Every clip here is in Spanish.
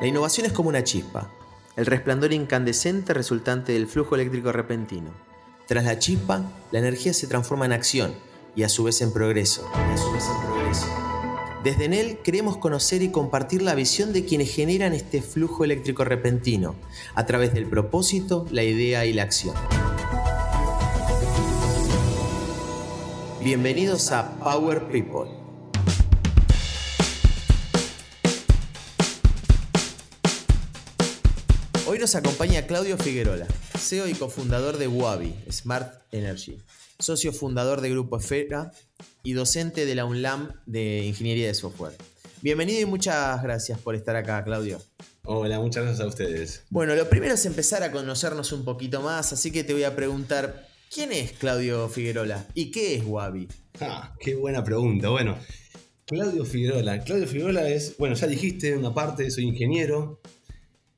La innovación es como una chispa, el resplandor incandescente resultante del flujo eléctrico repentino. Tras la chispa, la energía se transforma en acción y a su vez en progreso. Desde Enel queremos conocer y compartir la visión de quienes generan este flujo eléctrico repentino a través del propósito, la idea y la acción. Bienvenidos a Power People Hoy nos acompaña Claudio Figuerola, CEO y cofundador de Wabi, Smart Energy, socio fundador de Grupo Esfera y docente de la UNLAM de Ingeniería de Software. Bienvenido y muchas gracias por estar acá, Claudio. Hola, muchas gracias a ustedes. Bueno, lo primero es empezar a conocernos un poquito más, así que te voy a preguntar, ¿quién es Claudio Figuerola y qué es Wabi? Ah, qué buena pregunta. Bueno, Claudio Figuerola. Claudio Figuerola es, bueno, ya dijiste una parte, soy ingeniero,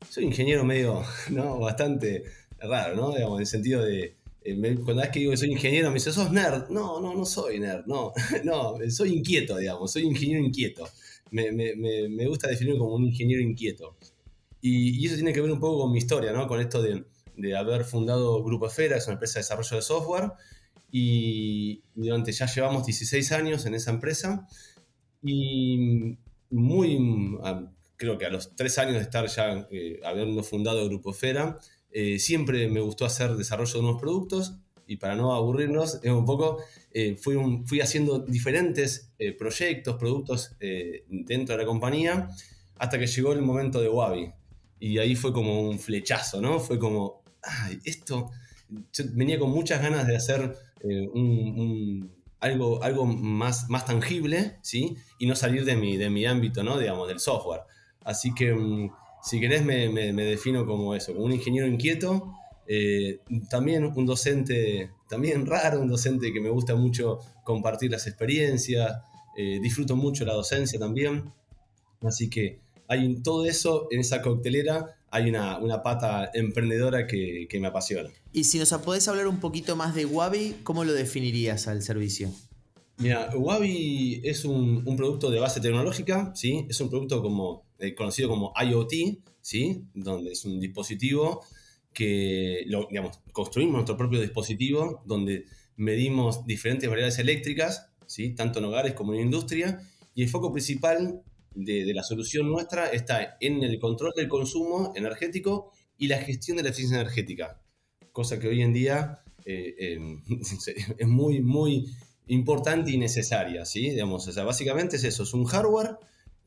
soy ingeniero medio, ¿no? Bastante raro, ¿no? Digamos, en el sentido de, eh, cuando es que digo que soy ingeniero, me dice, ¿sos nerd? No, no, no soy nerd, no, no, soy inquieto, digamos, soy ingeniero inquieto. Me, me, me gusta definirme como un ingeniero inquieto. Y, y, eso tiene que ver un poco con mi historia, ¿no? Con esto de, de haber fundado Grupo Esfera, es una empresa de desarrollo de software, y durante ya llevamos 16 años en esa empresa, y muy creo que a los tres años de estar ya eh, habiendo fundado Grupo Fera, eh, siempre me gustó hacer desarrollo de nuevos productos y para no aburrirnos, un poco, eh, fui, fui, haciendo diferentes proyectos, productos dentro de la compañía, hasta que llegó el momento de Wabi. Y ahí fue como un flechazo, ¿no? Fue como, ay, esto, venía con muchas ganas de hacer un, algo, algo más, más tangible, ¿sí? Y no salir de mi, de mi ámbito, ¿no? Digamos, del software. Así que, mm, si querés, me, defino como eso, como un ingeniero inquieto, eh, también un docente, también raro, un docente que me gusta mucho compartir las experiencias, eh, disfruto mucho la docencia también. Así que hay en todo eso, en esa coctelera, hay una, pata emprendedora que, me apasiona. Y si nos podés hablar un poquito más de Wabi, ¿cómo lo definirías al servicio? Mira, Wabi es un, un, producto de base tecnológica, ¿sí? Es un producto como eh, conocido como IoT, ¿sí? donde es un dispositivo que, digamos, construimos nuestro propio dispositivo donde medimos diferentes variedades eléctricas, ¿sí? tanto en hogares como en industria, y el foco principal de, la solución nuestra está en el control del consumo energético y la gestión de la eficiencia energética, cosa que hoy en día eh, em, es muy, muy importante y necesaria, ¿sí? Digamos, o sea, básicamente es eso, es un hardware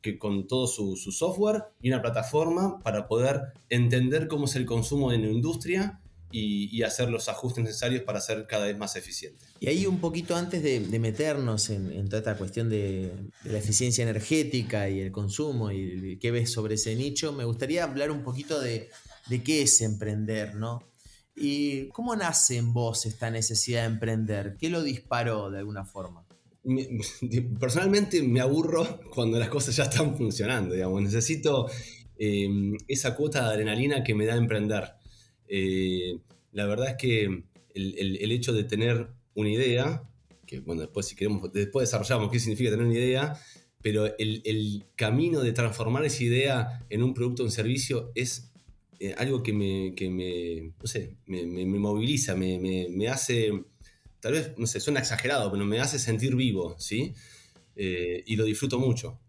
que con todo su, software y una plataforma para poder entender cómo es el consumo en la industria y, hacer los ajustes necesarios para ser cada vez más eficiente. Y ahí un poquito antes de, meternos en, toda esta cuestión de, la eficiencia energética y el consumo y qué ves sobre ese nicho, me gustaría hablar un poquito de, de qué es emprender, ¿no? ¿Y cómo nace en vos esta necesidad de emprender? ¿Qué lo disparó de alguna forma? personalmente me aburro cuando las cosas ya están funcionando, digamos. Necesito eh, esa cuota de adrenalina que me da emprender. Eh, la verdad es que el, hecho de tener una idea, que bueno, después si queremos, después desarrollamos qué significa tener una idea, pero el, camino de transformar esa idea en un producto o un servicio es eh, algo que me, que me, no sé, me, me moviliza, me, hace tal vez, no sé, suena exagerado, pero me hace sentir vivo, ¿sí? Eh, y lo disfruto mucho.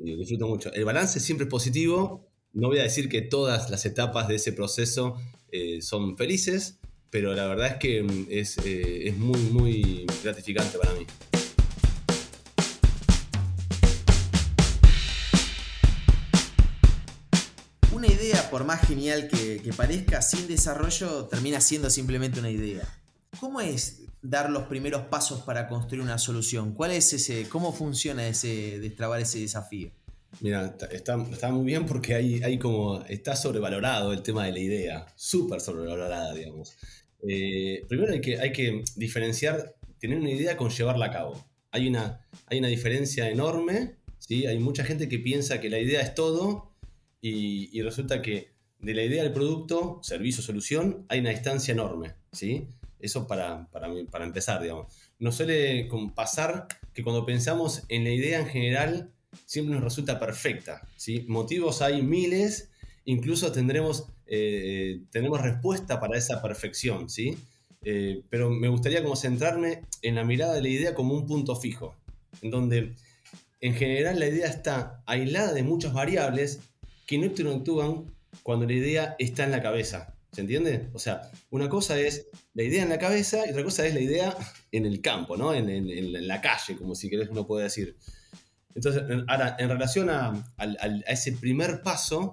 Lo disfruto mucho. El balance siempre es positivo. No voy a decir que todas las etapas de ese proceso eh, son felices, pero la verdad es que mm, es, eh, es muy, muy gratificante para mí. Una idea, por más genial que, que parezca, sin desarrollo termina siendo simplemente una idea. ¿Cómo es dar los primeros pasos para construir una solución? ¿Cuál es ese, cómo funciona ese, destrabar ese desafío? Mira, está, muy bien porque hay, hay como, está sobrevalorado el tema de la idea, súper sobrevalorada, digamos. Eh, primero hay que, hay que diferenciar, tener una idea con llevarla a cabo. Hay una, hay una diferencia enorme, ¿sí? Hay mucha gente que piensa que la idea es todo y, y resulta que de la idea al producto, servicio, solución, hay una distancia enorme, ¿sí? Eso para, para, para empezar, digamos. Nos suele pasar que cuando pensamos en la idea en general, siempre nos resulta perfecta. ¿sí? Motivos hay miles, incluso tendremos, eh, tenemos respuesta para esa perfección. ¿sí? Eh, pero me gustaría como centrarme en la mirada de la idea como un punto fijo, en donde en general la idea está aislada de muchas variables que no interactúan cuando la idea está en la cabeza. ¿Se entiende? O sea, una cosa es la idea en la cabeza y otra cosa es la idea en el campo, ¿no? En, en la calle, como si querés uno puede decir. Entonces, ahora, en relación a, ese primer paso,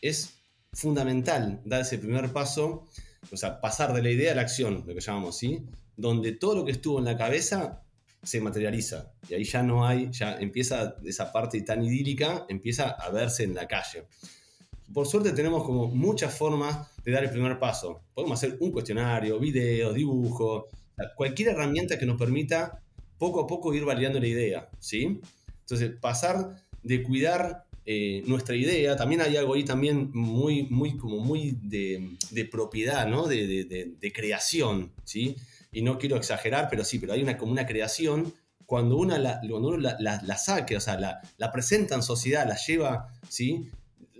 es fundamental dar ese primer paso, o sea, pasar de la idea a la acción, lo que llamamos, ¿sí? Donde todo lo que estuvo en la cabeza se materializa. Y ahí ya no hay, ya empieza esa parte tan idílica, empieza a verse en la calle. Por suerte tenemos como muchas formas de dar el primer paso. Podemos hacer un cuestionario, videos, dibujos, cualquier herramienta que nos permita poco a poco ir validando la idea, ¿sí? Entonces, pasar de cuidar eh, nuestra idea, también hay algo ahí también muy, muy, como muy de, propiedad, ¿no? De, creación, ¿sí? Y no quiero exagerar, pero sí, pero hay una, como una creación cuando uno la, uno la, saque, o sea, la, presenta en sociedad, la lleva, ¿sí?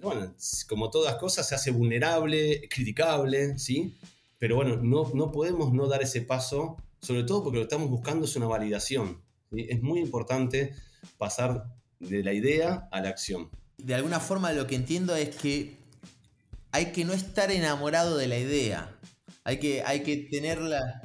Bueno, como todas cosas, se hace vulnerable, criticable, ¿sí? Pero bueno, no, no podemos no dar ese paso, sobre todo porque lo que estamos buscando es una validación. Es muy importante pasar de la idea a la acción. De alguna forma lo que entiendo es que hay que no estar enamorado de la idea. Hay que, hay que tenerla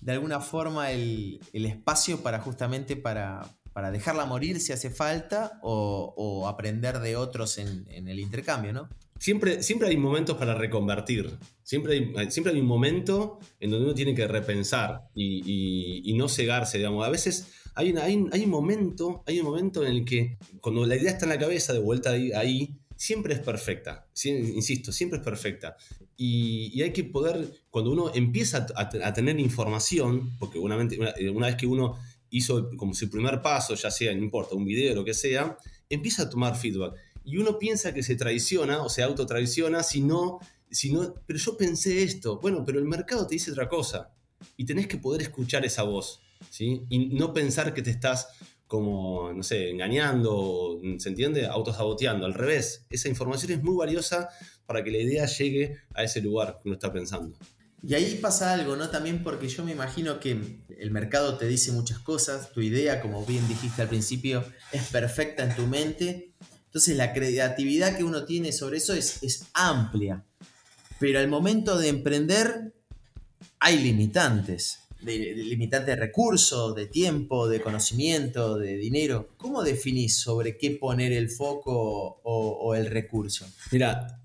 de alguna forma el, espacio para justamente para, para, dejarla morir si hace falta o, aprender de otros en, el intercambio, ¿no? Siempre, siempre hay momentos para reconvertir. Siempre hay, siempre hay un momento en donde uno tiene que repensar y, no cegarse, digamos. A veces hay, hay, un momento, hay un momento en el que cuando la idea está en la cabeza, de vuelta ahí, siempre es perfecta. insisto, siempre es perfecta. Y, hay que poder, cuando uno empieza a, tener información, porque una, una, vez que uno hizo como su primer paso, ya sea, no importa, un video lo que sea, empieza a tomar feedback. Y uno piensa que se traiciona o se autotraiciona si no, si no, pero yo pensé esto, bueno, pero el mercado te dice otra cosa. Y tenés que poder escuchar esa voz. Y no pensar que te estás como, no sé, engañando, ¿se entiende? Autosaboteando. Al revés, esa información es muy valiosa para que la idea llegue a ese lugar que uno está pensando. Y ahí pasa algo, ¿no? También porque yo me imagino que el mercado te dice muchas cosas, tu idea, como bien dijiste al principio, es perfecta en tu mente. Entonces la creatividad que uno tiene sobre eso es, es amplia. Pero al momento de emprender hay limitantes de, limitante de recursos, de tiempo, de conocimiento, de dinero. ¿Cómo definís sobre qué poner el foco o, el recurso? Mira,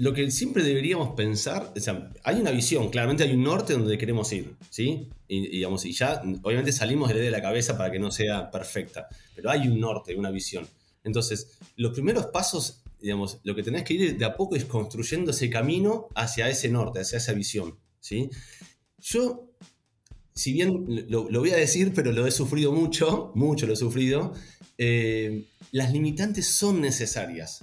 lo que siempre deberíamos pensar, o sea, hay una visión, claramente hay un norte donde queremos ir, ¿sí? Y, digamos, y ya, obviamente salimos de la de la cabeza para que no sea perfecta, pero hay un norte, una visión. Entonces, los primeros pasos, digamos, lo que tenés que ir de a poco es construyendo ese camino hacia ese norte, hacia esa visión, ¿sí? Yo si bien lo, voy a decir, pero lo he sufrido mucho, mucho lo he sufrido, eh, las limitantes son necesarias.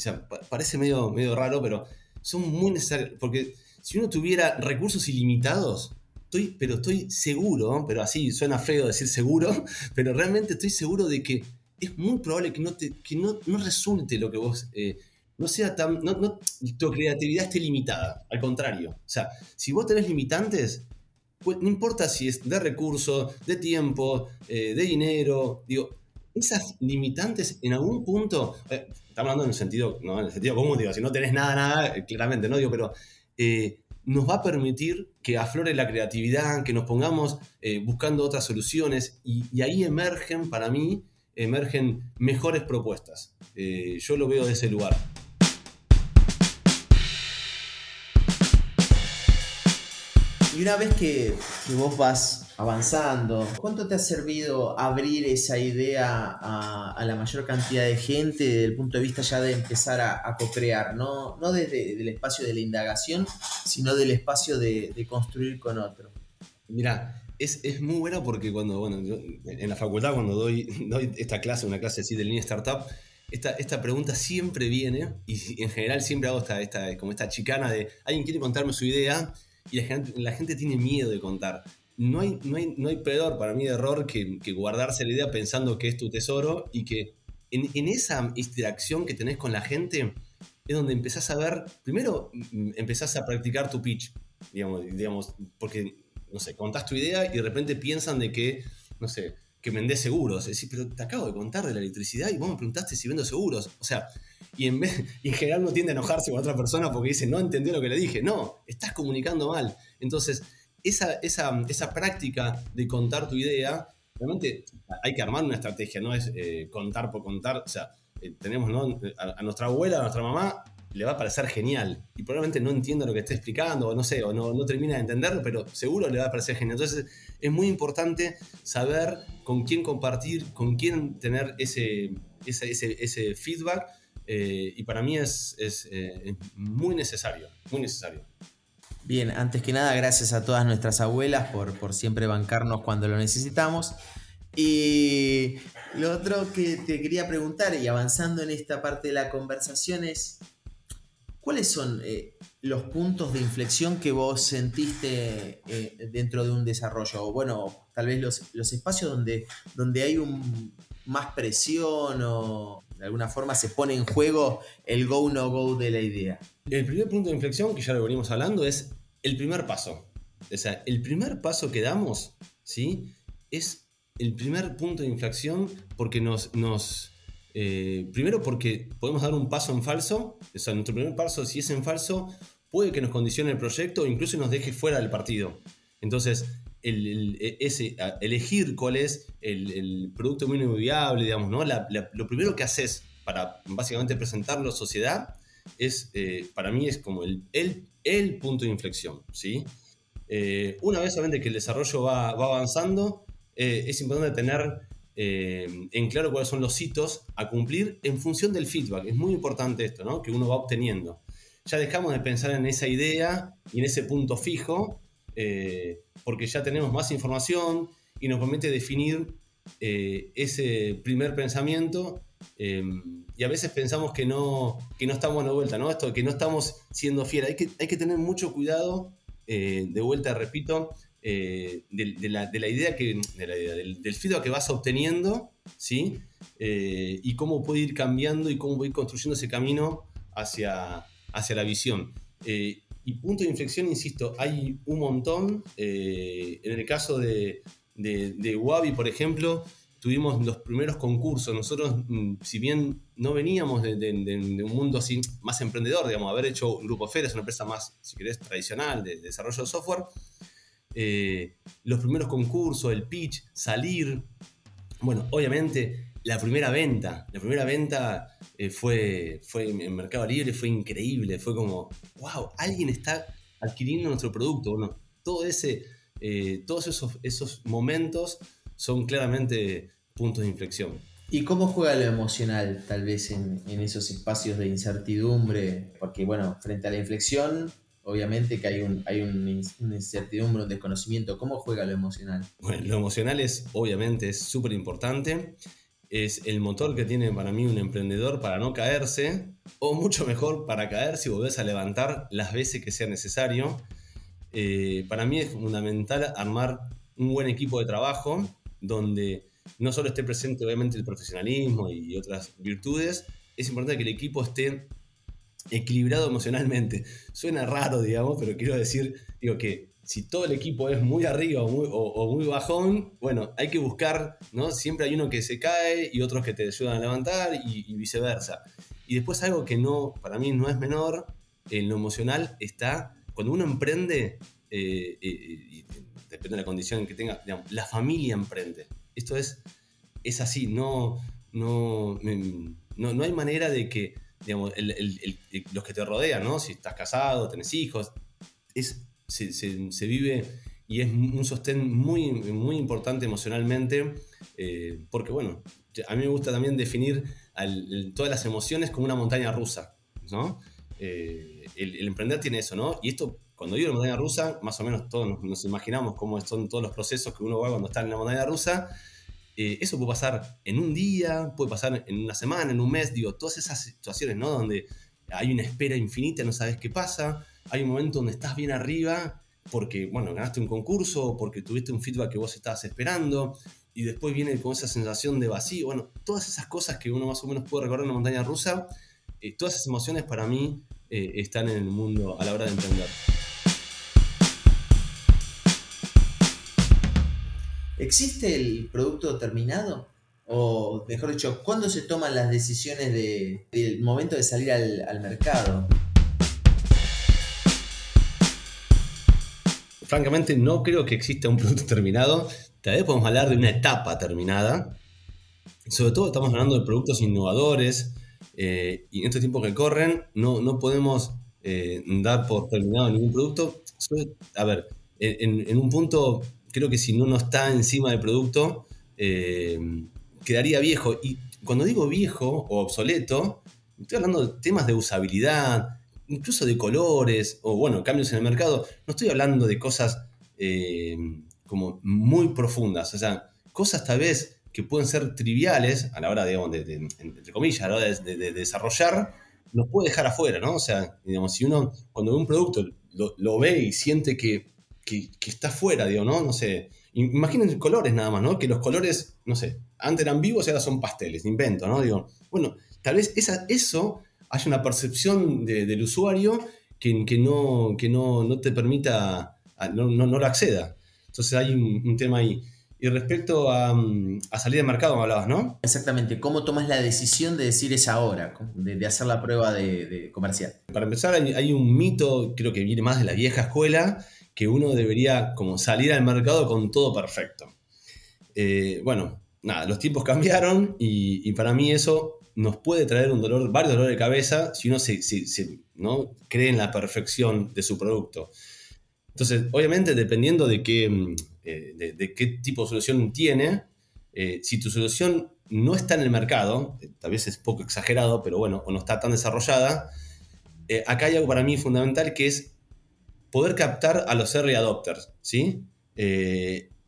O sea, parece medio, medio raro, pero son muy necesarias. Porque si uno tuviera recursos ilimitados, estoy, pero estoy seguro, pero así suena feo decir seguro, pero realmente estoy seguro de que es muy probable que no, te, que no, resulte lo que vos... Eh, no sea tan. No, tu creatividad esté limitada. Al contrario. O sea, si vos tenés limitantes, pues no importa si es de recursos, de tiempo, eh, de dinero, digo, esas limitantes en algún punto, eh, estamos hablando en el sentido, ¿no? en el sentido común, digo, si no tenés nada, nada, eh, claramente, ¿no? Digo, pero nos va a permitir que aflore la creatividad, que nos pongamos buscando otras soluciones y, y, ahí emergen, para mí, emergen mejores propuestas. yo lo veo de ese lugar. Y una vez que, vos vas avanzando, ¿cuánto te ha servido abrir esa idea a, la mayor cantidad de gente desde el punto de vista ya de empezar a, co-crear? No, no desde el espacio de la indagación, sino del espacio de, construir con otro. Mira, es, muy bueno porque cuando, bueno, en la facultad cuando doy, doy esta clase, una clase así de línea startup, esta, esta, pregunta siempre viene y en general siempre hago esta, como esta chicana de alguien quiere contarme su idea y la gente, tiene miedo de contar. No hay, no hay, no hay peor para mí de error que, que, guardarse la idea pensando que es tu tesoro y que en, esa interacción que tenés con la gente es donde empezás a ver, primero mm, empezás a practicar tu pitch, digamos, digamos porque, no sé, contás tu idea y de repente piensan de que, no sé, que vendés seguros. Es decir, pero te acabo de contar de la electricidad y vos me preguntaste si vendo seguros. O sea, y en, general no tiende a enojarse con otra persona porque dice, no entendió lo que le dije. No, estás comunicando mal. Entonces, esa, esa, esa práctica de contar tu idea realmente hay que armar una estrategia, no es eh, contar por contar. O sea, eh, tenemos a, nuestra abuela, a nuestra mamá, le va a parecer genial. Y probablemente no entienda lo que esté explicando, o no sé, o no, no termina de entenderlo, pero seguro le va a parecer genial. Entonces, es muy importante saber con quién compartir, con quién tener ese, ese, ese, feedback. Eh, y para mí es, es muy necesario, muy necesario. Bien, antes que nada, gracias a todas nuestras abuelas por, por siempre bancarnos cuando lo necesitamos. Y lo otro que te quería preguntar, y avanzando en esta parte de la conversación, es ¿cuáles son eh, los puntos de inflexión que vos sentiste eh, dentro de un desarrollo? O bueno, tal vez los, los espacios donde, donde hay un, más presión o de alguna forma se pone en juego el go no go de la idea. El primer punto de inflexión, que ya lo venimos hablando, es el primer paso. O sea, el primer paso que damos, ¿sí? Es el primer punto de inflexión porque nos... nos eh, primero porque podemos dar un paso en falso, o sea, nuestro primer paso, si es en falso, puede que nos condicione el proyecto o incluso nos deje fuera del partido. Entonces, el, e, ese, elegir cuál es el, producto mínimo viable, digamos, ¿no? lo primero que haces para básicamente presentarlo a la sociedad es, eh, para mí, es como el, el, punto de inflexión, ¿sí? Eh, una vez obviamente que el desarrollo va, va avanzando, es importante tener en claro cuáles son los hitos a cumplir en función del feedback. Es muy importante esto, ¿no? Que uno va obteniendo. Ya dejamos de pensar en esa idea y en ese punto fijo eh, porque ya tenemos más información y nos permite definir eh, ese primer pensamiento. Eh, y a veces pensamos que no, que no estamos de vuelta, ¿no? Esto, que no estamos siendo fieles. Hay que, hay que tener mucho cuidado, de vuelta, repito, de, la, idea que, del, del, feedback que vas obteniendo, ¿sí? y cómo puede ir cambiando y cómo puede ir construyendo ese camino hacia, hacia la visión. Y punto de inflexión, insisto, hay un montón. Eh, en el caso de, de, Wabi, por ejemplo, tuvimos los primeros concursos. Nosotros, mm, si bien no veníamos de, un mundo así más emprendedor, digamos, haber hecho Grupo Feres, una empresa más, si querés, tradicional de, desarrollo de software, eh, los primeros concursos, el pitch, salir, bueno, obviamente la primera venta, la primera venta eh, fue, fue en Mercado Libre, fue increíble, fue como, wow, alguien está adquiriendo nuestro producto. Todo ese, eh, todos esos, esos momentos son claramente puntos de inflexión. ¿Y cómo juega lo emocional, tal vez, en, esos espacios de incertidumbre? Porque, bueno, frente a la inflexión, obviamente que hay, un, hay una incertidumbre, un desconocimiento. ¿Cómo juega lo emocional? Bueno, lo emocional es, obviamente, es súper importante es el motor que tiene para mí un emprendedor para no caerse, o mucho mejor para caer si volvés a levantar las veces que sea necesario. Eh, para mí es fundamental armar un buen equipo de trabajo donde no solo esté presente obviamente el profesionalismo y otras virtudes, es importante que el equipo esté equilibrado emocionalmente. Suena raro, digamos, pero quiero decir digo, que si todo el equipo es muy arriba o muy, bajón, bueno, hay que buscar, ¿no? Siempre hay uno que se cae y otros que te ayudan a levantar y, viceversa. Y después algo que no, para mí no es menor, en lo emocional está, cuando uno emprende, eh, eh, depende de la condición que tenga, la familia emprende. Esto es, es así, no, no, no, no hay manera de que, digamos, los que te rodean, ¿no? Si estás casado, tenés hijos, es se, vive y es un sostén muy, muy importante emocionalmente, eh, porque bueno, a mí me gusta también definir todas las emociones como una montaña rusa, ¿no? Eh, el, emprender tiene eso, ¿no? Y esto, cuando digo montaña rusa, más o menos todos nos, imaginamos cómo son todos los procesos que uno va cuando está en la montaña rusa. Eh, eso puede pasar en un día, puede pasar en una semana, en un mes, digo, todas esas situaciones, ¿no? Donde hay una espera infinita, no sabes qué pasa, hay un momento donde estás bien arriba porque, bueno, ganaste un concurso, porque tuviste un feedback que vos estabas esperando, y después viene con esa sensación de vacío. Bueno, todas esas cosas que uno más o menos puede recordar en una montaña rusa, eh, todas esas emociones para mí eh, están en el mundo a la hora de emprender. ¿Existe el producto terminado? O mejor dicho, ¿cuándo se toman las decisiones del momento de salir al, mercado? Francamente, no creo que exista un producto terminado. Tal vez podemos hablar de una etapa terminada. Sobre todo estamos hablando de productos innovadores eh, y en estos tiempos que corren no, no podemos eh, dar por terminado ningún producto. A ver, en, un punto creo que si uno está encima del producto eh, quedaría viejo. Y cuando digo viejo o obsoleto, estoy hablando de temas de usabilidad, incluso de colores o bueno, cambios en el mercado. No estoy hablando de cosas como muy profundas, o sea, cosas tal vez que pueden ser triviales a la hora, de, entre comillas, a la hora de, desarrollar, nos puede dejar afuera, ¿no? O sea, digamos, si uno cuando ve un producto lo, ve y siente que, está fuera, digo, ¿no? No sé, imaginen colores nada más, ¿no? Que los colores, no sé, antes eran vivos y ahora son pasteles, invento, ¿no? Digo, bueno, tal vez esa, eso haya una percepción del usuario que, no, que no, no te permita, no, no, no lo acceda. Entonces hay un, tema ahí. Y respecto a, mm, salir de mercado, me hablabas, ¿no? Exactamente. ¿Cómo tomas la decisión de decir es ahora, de, hacer la prueba de, comercial? Para empezar, hay, un mito, creo que viene más de la vieja escuela, que uno debería como salir al mercado con todo perfecto. Eh, bueno, nada, los tiempos cambiaron y, para mí eso nos puede traer un dolor, varios dolores de cabeza si uno se, ¿no? cree en la perfección de su producto. Entonces, obviamente, dependiendo de qué, mm, eh, de, qué tipo de solución tiene, eh, si tu solución no está en el mercado, tal vez es poco exagerado, pero bueno, o no está tan desarrollada, acá hay algo para mí fundamental que es poder captar a los early adopters, ¿sí?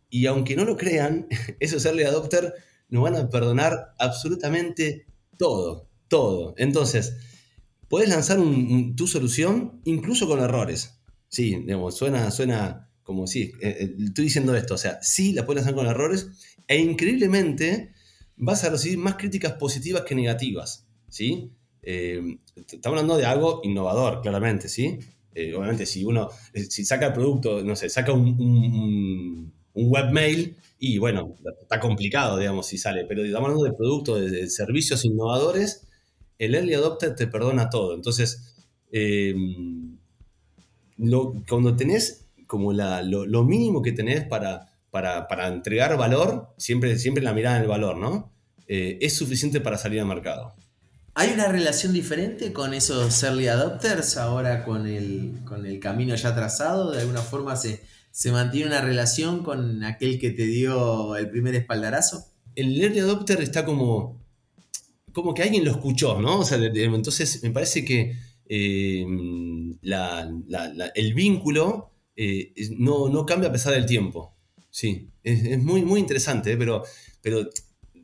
y aunque no lo crean, esos early adopters nos van a perdonar absolutamente todo, todo. Entonces, puedes lanzar tu solución incluso con errores. Sí, digamos, suena, suena como sí, eh, eh, estoy diciendo esto, o sea, sí la puedes hacer con errores e increíblemente vas a recibir más críticas positivas que negativas, ¿sí? Eh, estamos hablando de algo innovador, claramente, ¿sí? Obviamente, si uno, si saca el producto, no sé, saca un, webmail y bueno, está complicado, digamos, si sale, pero hablando de productos, de, servicios innovadores, el early adopter te perdona todo. Entonces, cuando tenés como lo, mínimo que tenés para, para, entregar valor, siempre, siempre la mirada en el valor, ¿no? Eh, es suficiente para salir al mercado. ¿Hay una relación diferente con esos early adopters ahora con el, con el camino ya trazado? ¿De alguna forma se, se mantiene una relación con aquel que te dio el primer espaldarazo? El early adopter está como, como que alguien lo escuchó, ¿no? O sea, entonces me parece que eh, el vínculo eh, no, cambia a pesar del tiempo. Sí, es, muy, muy interesante, pero, pero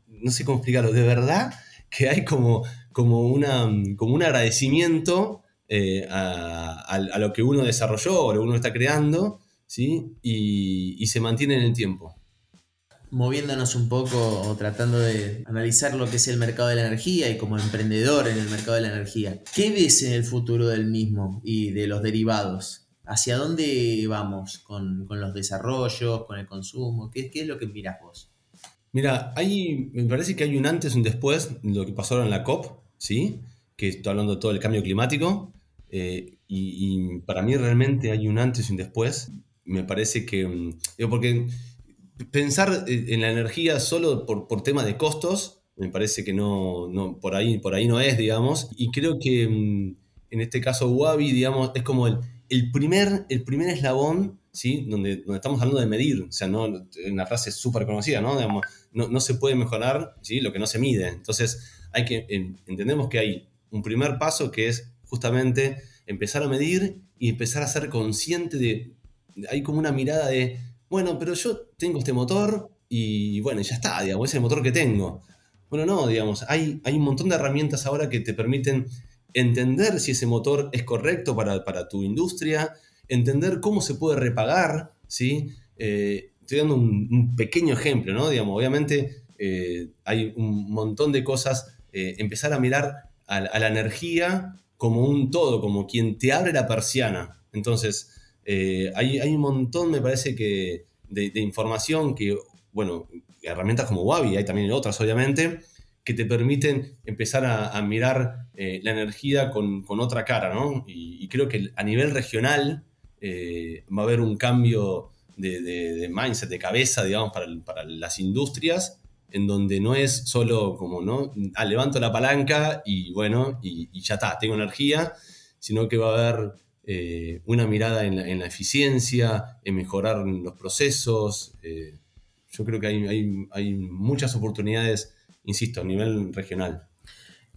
no sé cómo explicarlo. De verdad que hay como, como, una, como un agradecimiento eh, a, lo que uno desarrolló o lo que uno está creando, ¿sí? y se mantiene en el tiempo moviéndonos un poco o tratando de analizar lo que es el mercado de la energía y como emprendedor en el mercado de la energía, ¿qué ves en el futuro del mismo y de los derivados? ¿Hacia dónde vamos con, los desarrollos, con el consumo? ¿Qué, es lo que miras vos? Mira, hay, me parece que hay un antes y un después de lo que pasó ahora en la COP, ¿sí? Que estoy hablando de todo el cambio climático. Eh, y, para mí realmente hay un antes y un después. Me parece que, mm, porque pensar eh, en la energía solo por, por tema de costos, me parece que no, no, por, ahí, por ahí no es, digamos. Y creo que mm, en este caso Wabi, digamos, es como el, el, primer, el primer eslabón, ¿sí? Donde, donde estamos hablando de medir. O sea, no, una frase súper conocida, ¿no? No, no, se puede mejorar ¿sí? lo que no se mide. Entonces, hay que, entendemos que hay un primer paso que es justamente empezar a medir y empezar a ser consciente de... Hay como una mirada de bueno, pero yo tengo este motor y bueno, ya está, digamos, es el motor que tengo. Bueno, no, digamos, hay, hay un montón de herramientas ahora que te permiten entender si ese motor es correcto para, tu industria, entender cómo se puede repagar, ¿sí? Eh, estoy dando un, pequeño ejemplo, ¿no? Digamos, obviamente eh, hay un montón de cosas. Eh, empezar a mirar a, la energía como un todo, como quien te abre la persiana. Entonces, hay, un montón, me parece que, de, información que, bueno, herramientas como Wabi, hay también otras, obviamente, que te permiten empezar a, mirar la energía con, otra cara, ¿no? Y, y, creo que a nivel regional va a haber un cambio de, mindset, de cabeza, digamos, para, las industrias, en donde no es solo como, ¿no? Ah, levanto la palanca y bueno, y, ya está, tengo energía, sino que va a haber eh, una mirada en la, eficiencia, en mejorar los procesos. Eh, yo creo que hay, muchas oportunidades, insisto, a nivel regional.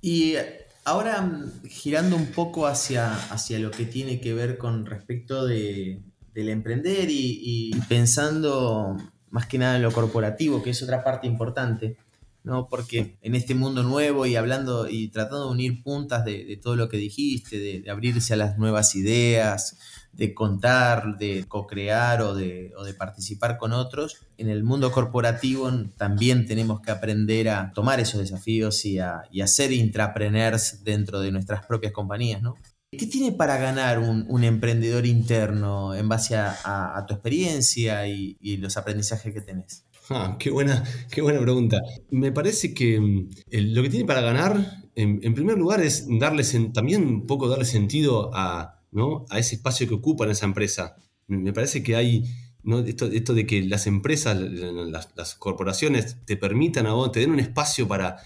Y ahora girando un poco hacia, hacia lo que tiene que ver con respecto de, del emprender y, pensando más que nada en lo corporativo, que es otra parte importante, ¿no? Porque en este mundo nuevo y hablando y tratando de unir puntas de, todo lo que dijiste, de, abrirse a las nuevas ideas, de contar, de co-crear o de, o de participar con otros, en el mundo corporativo también tenemos que aprender a tomar esos desafíos y a, y a ser intrapreneurs dentro de nuestras propias compañías, ¿no? ¿Qué tiene para ganar un, emprendedor interno en base a, tu experiencia y, los aprendizajes que tenés? Ah, qué, buena, qué buena pregunta. Me parece que mm, lo que tiene para ganar, en, primer lugar, es darle también un poco darle sentido a, ese espacio que ocupa en esa empresa. Me parece que hay esto, de que las empresas, las, corporaciones te permitan a vos, te den un espacio para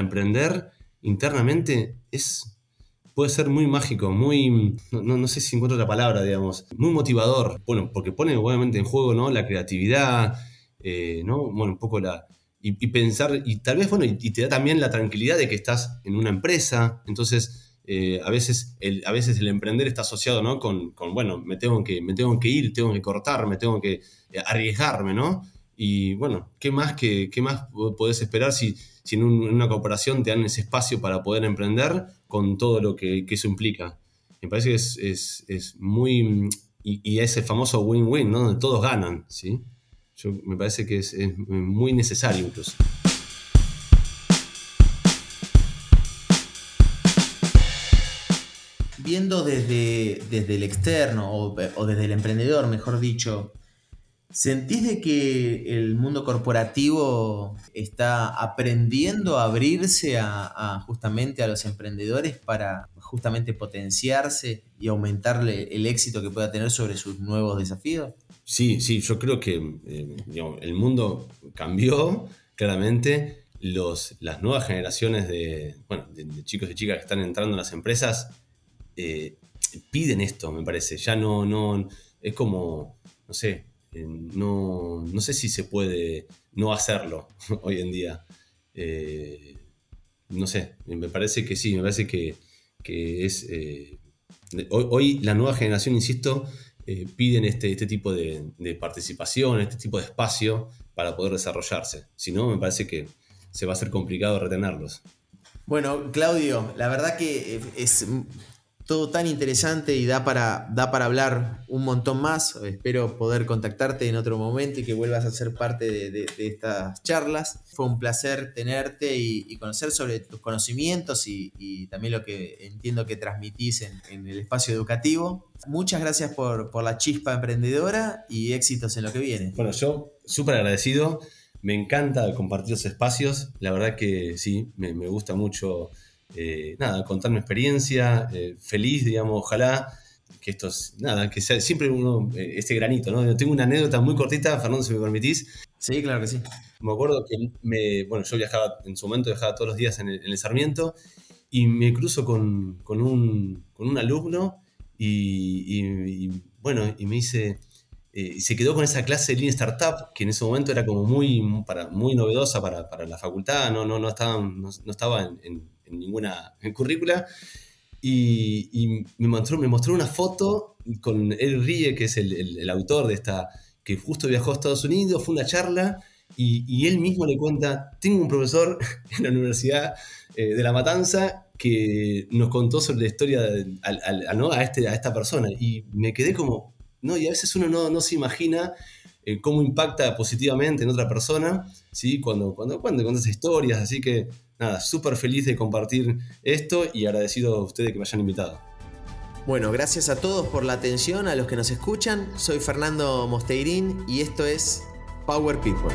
emprender internamente, es, puede ser muy mágico, muy, no, sé si encuentro la palabra, digamos, muy motivador. Bueno, porque pone obviamente en juego, ¿no? La creatividad, eh, ¿no? Bueno, un poco la... Y, pensar, y tal vez, bueno, y, te da también la tranquilidad de que estás en una empresa, entonces eh, a, veces el, a veces el emprender está asociado, ¿no? Con, con, bueno, me tengo, que, me tengo que ir, tengo que cortar, me tengo que eh, arriesgarme, ¿no? Y bueno, ¿qué más, qué más podés esperar si, si en, una cooperación te dan ese espacio para poder emprender con todo lo que, eso implica? Me parece que es, muy... Y, ese famoso win-win, ¿no? Donde todos ganan, ¿sí? Yo, me parece que es, muy necesario incluso. Viendo desde, desde el externo o desde el emprendedor, mejor dicho, ¿Sentís de que el mundo corporativo está aprendiendo a abrirse a, justamente a los emprendedores para justamente potenciarse y aumentarle el éxito que pueda tener sobre sus nuevos desafíos? Sí, sí, yo creo que eh, el mundo cambió claramente. Los, las nuevas generaciones de, chicos y chicas que están entrando en las empresas eh, piden esto, me parece. Ya no, no, es como, no sé, eh, no, sé si se puede no hacerlo hoy en día. Eh, no sé, me parece que sí, me parece que, es... Eh, hoy, la nueva generación, insisto, piden este, este tipo de, participación, este tipo de espacio para poder desarrollarse. Si no, me parece que se va a hacer complicado retenerlos. Bueno, Claudio, la verdad que es todo tan interesante y da para, da para hablar un montón más. Espero poder contactarte en otro momento y que vuelvas a ser parte de, estas charlas. Fue un placer tenerte y, conocer sobre tus conocimientos y, también lo que entiendo que transmitís en, el espacio educativo. Muchas gracias por, la chispa emprendedora y éxitos en lo que viene. Bueno, yo súper agradecido. Me encanta compartir los espacios. La verdad que sí, me gusta mucho eh, nada, contar mi experiencia, eh, feliz, digamos, ojalá que esto nada, que sea siempre uno, eh, este granito, ¿no? tengo una anécdota muy cortita, Fernando, si me permitís. Sí, claro que sí. Me acuerdo que me, bueno, yo viajaba, en su momento viajaba todos los días en el, Sarmiento y me cruzo con, con, un, con un, alumno y, bueno, y me dice, y se quedó con esa clase de Lean Startup, que en ese momento era como muy, para, muy novedosa para, para la facultad, no, no, no, estaba, no, estaba en, en ninguna currícula. Y, me, mostró, me mostró una foto con él Rie, que es el, autor de esta, que justo viajó a Estados Unidos, fue una charla, y, él mismo le cuenta, tengo un profesor en la Universidad eh, de La Matanza que nos contó sobre la historia a, ¿no? a, este, a esta persona, y me quedé como, no, y a veces uno no, no se imagina eh, cómo impacta positivamente en otra persona, ¿sí? Cuando, cuando, cuando cuentas historias, así que nada, súper feliz de compartir esto y agradecido a ustedes que me hayan invitado. Bueno, gracias a todos por la atención, a los que nos escuchan. Soy Fernando Mosteirín y esto es Power People.